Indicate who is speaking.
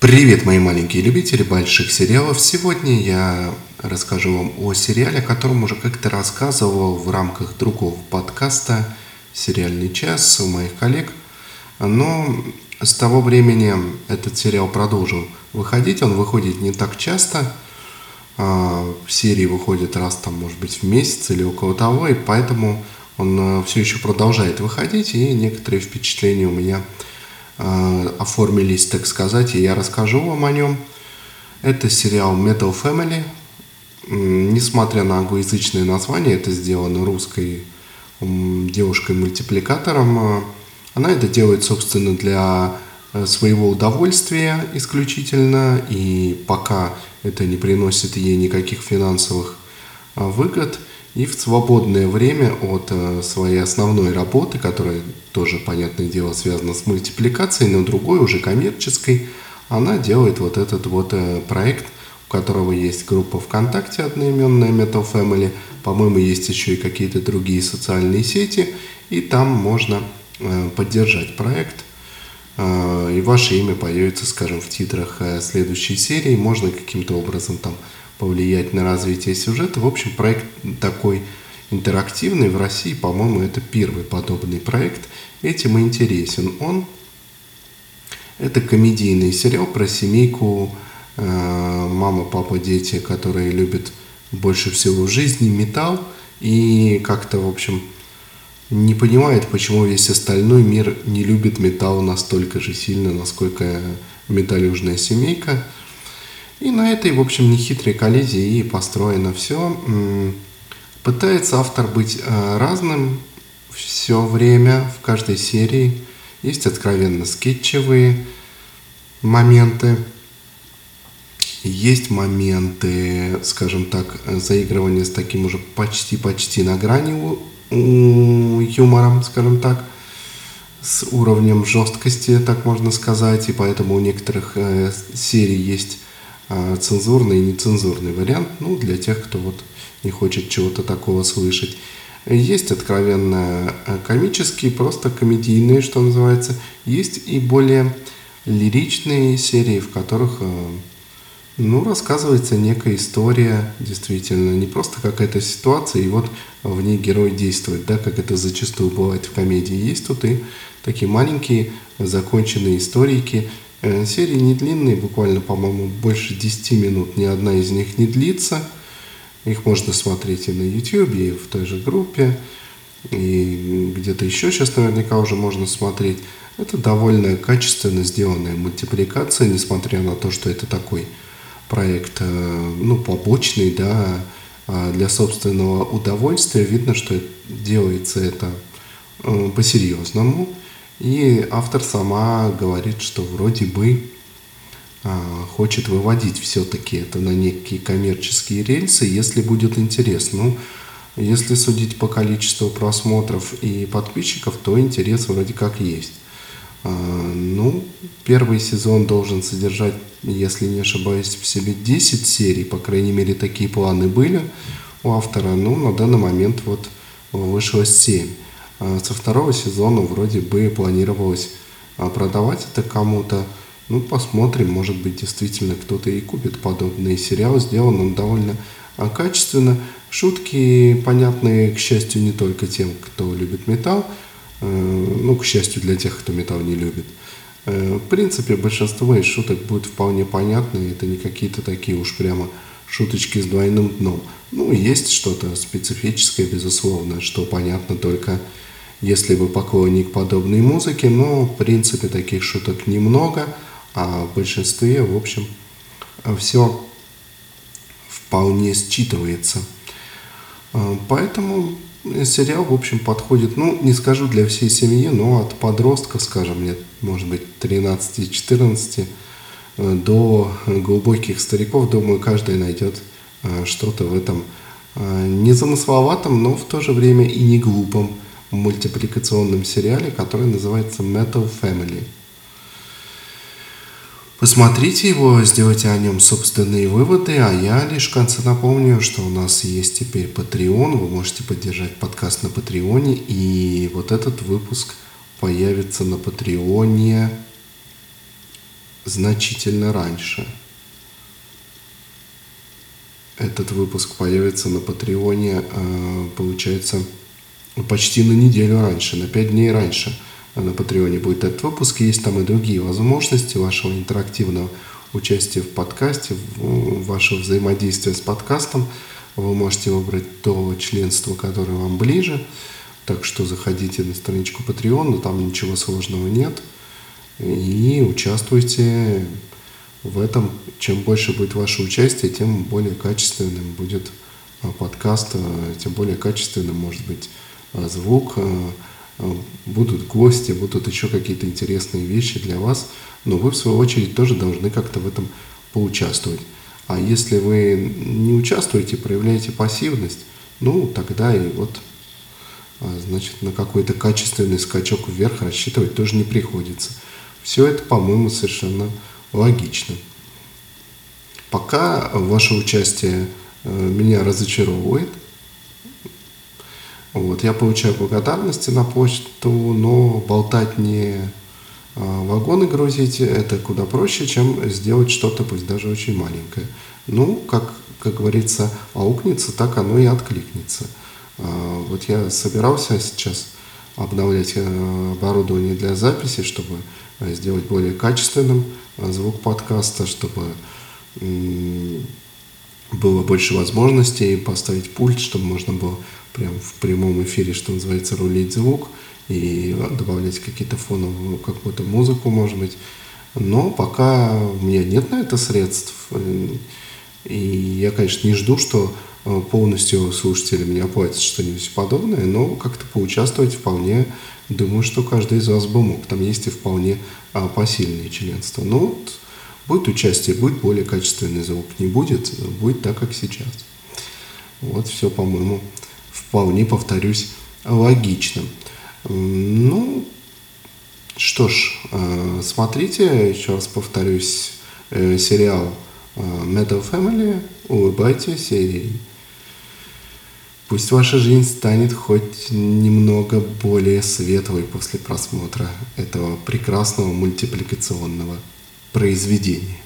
Speaker 1: Привет, мои маленькие любители больших сериалов. Сегодня я расскажу вам о сериале, о котором уже как-то рассказывал в рамках другого подкаста «Сериальный час» у моих коллег. Но с того времени этот сериал продолжил выходить. Он выходит не так часто. А, серии выходит раз, там, может быть, в месяц или около того. И поэтому он э, все еще продолжает выходить. И некоторые впечатления у меня – оформились, так сказать, и я расскажу вам о нем. Это сериал Metal Family. Несмотря на англоязычное название, это сделано русской девушкой-мультипликатором. Э, она это делает, собственно, для э, своего удовольствия исключительно, и пока это не приносит ей никаких финансовых выгод – и в свободное время от э, своей основной работы, которая тоже, понятное дело, связана с мультипликацией, но другой, уже коммерческой, она делает вот этот вот э, проект, у которого есть группа ВКонтакте одноименная Metal Family, по-моему, есть еще и какие-то другие социальные сети, и там можно э, поддержать проект, и ваше имя появится, скажем, в титрах следующей серии, можно каким-то образом там повлиять на развитие сюжета. В общем, проект такой интерактивный. В России, по-моему, это первый подобный проект. Этим и интересен он. Это комедийный сериал про семейку э, мама, папа, дети, которые любят больше всего в жизни металл и как-то, в общем, не понимает, почему весь остальной мир не любит металл настолько же сильно, насколько металлюжная семейка – и на этой, в общем, нехитрой коллизии и построено все. Пытается автор быть э, разным все время, в каждой серии. Есть откровенно скетчевые моменты, есть моменты, скажем так, заигрывания с таким уже почти-почти на грани юмором, скажем так, с уровнем жесткости, так можно сказать, и поэтому у некоторых э, серий есть цензурный и нецензурный вариант, ну, для тех, кто вот не хочет чего-то такого слышать. Есть откровенно э, комические, просто комедийные, что называется. Есть и более лиричные серии, в которых э, ну, рассказывается некая история, действительно, не просто какая-то ситуация, и вот в ней герой действует, да, как это зачастую бывает в комедии. Есть тут и такие маленькие законченные историки, серии не длинные, буквально, по-моему, больше 10 минут. Ни одна из них не длится. Их можно смотреть и на YouTube, и в той же группе, и где-то еще сейчас наверняка уже можно смотреть. Это довольно качественно сделанная мультипликация, несмотря на то, что это такой проект, э, ну, побочный, да, а для собственного удовольствия. Видно, что делается это э, по-серьезному. И автор сама говорит, что вроде бы а, хочет выводить все-таки это на некие коммерческие рельсы, если будет интерес. Ну, если судить по количеству просмотров и подписчиков, то интерес вроде как есть. А, ну, первый сезон должен содержать, если не ошибаюсь, в себе 10 серий, по крайней мере, такие планы были у автора. Ну, на данный момент вот вышло 7. А, со второго сезона вроде бы планировалось а, продавать это кому-то. Ну, посмотрим, может быть, действительно кто-то и купит подобный сериал. Сделан он довольно а, качественно. Шутки понятные, к счастью, не только тем, кто любит металл. Ну, к счастью, для тех, кто металл не любит. В принципе, большинство из шуток будет вполне понятны. Это не какие-то такие уж прямо шуточки с двойным дном. Ну, есть что-то специфическое, безусловно, что понятно только если вы поклонник подобной музыки, но в принципе таких шуток немного, а в большинстве, в общем, все вполне считывается. А, поэтому сериал, в общем, подходит, ну, не скажу для всей семьи, но от подростка, скажем, лет, может быть, 13-14 э, до глубоких стариков, думаю, каждый найдет э, что-то в этом э, незамысловатом, но в то же время и не глупом мультипликационном сериале, который называется Metal Family. Посмотрите его, сделайте о нем собственные выводы, а я лишь в конце напомню, что у нас есть теперь Patreon, вы можете поддержать подкаст на Патреоне, и вот этот выпуск появится на Патреоне значительно раньше. Этот выпуск появится на Патреоне, э, получается, почти на неделю раньше, на 5 дней раньше на Патреоне будет этот выпуск. Есть там и другие возможности вашего интерактивного участия в подкасте, вашего взаимодействия с подкастом. Вы можете выбрать то членство, которое вам ближе. Так что заходите на страничку Patreon, там ничего сложного нет. И участвуйте в этом. Чем больше будет ваше участие, тем более качественным будет а, подкаст, а, тем более качественным может быть звук, будут гости, будут еще какие-то интересные вещи для вас, но вы в свою очередь тоже должны как-то в этом поучаствовать. А если вы не участвуете, проявляете пассивность, ну тогда и вот значит на какой-то качественный скачок вверх рассчитывать тоже не приходится. Все это, по-моему, совершенно логично. Пока ваше участие э, меня разочаровывает. Вот, я получаю благодарности на почту, но болтать не э, вагоны грузить, это куда проще, чем сделать что-то, пусть даже очень маленькое. Ну, как, как говорится, аукнется, так оно и откликнется. Э, вот я собирался сейчас обновлять оборудование для записи, чтобы сделать более качественным звук подкаста, чтобы было больше возможностей поставить пульт, чтобы можно было прям в прямом эфире, что называется, рулить звук и добавлять какие-то фоновую какую-то музыку, может быть. Но пока у меня нет на это средств. И я, конечно, не жду, что э, полностью слушатели мне оплатят что-нибудь подобное, но как-то поучаствовать вполне, думаю, что каждый из вас бы мог. Там есть и вполне а, посильные членства. Но вот Будет участие, будет более качественный звук. Не будет, будет так, как сейчас. Вот все, по-моему, вполне, повторюсь, логично. Ну, что ж, э, смотрите, еще раз повторюсь, э, сериал э, Metal Family, улыбайтесь и пусть ваша жизнь станет хоть немного более светлой после просмотра этого прекрасного мультипликационного произведение.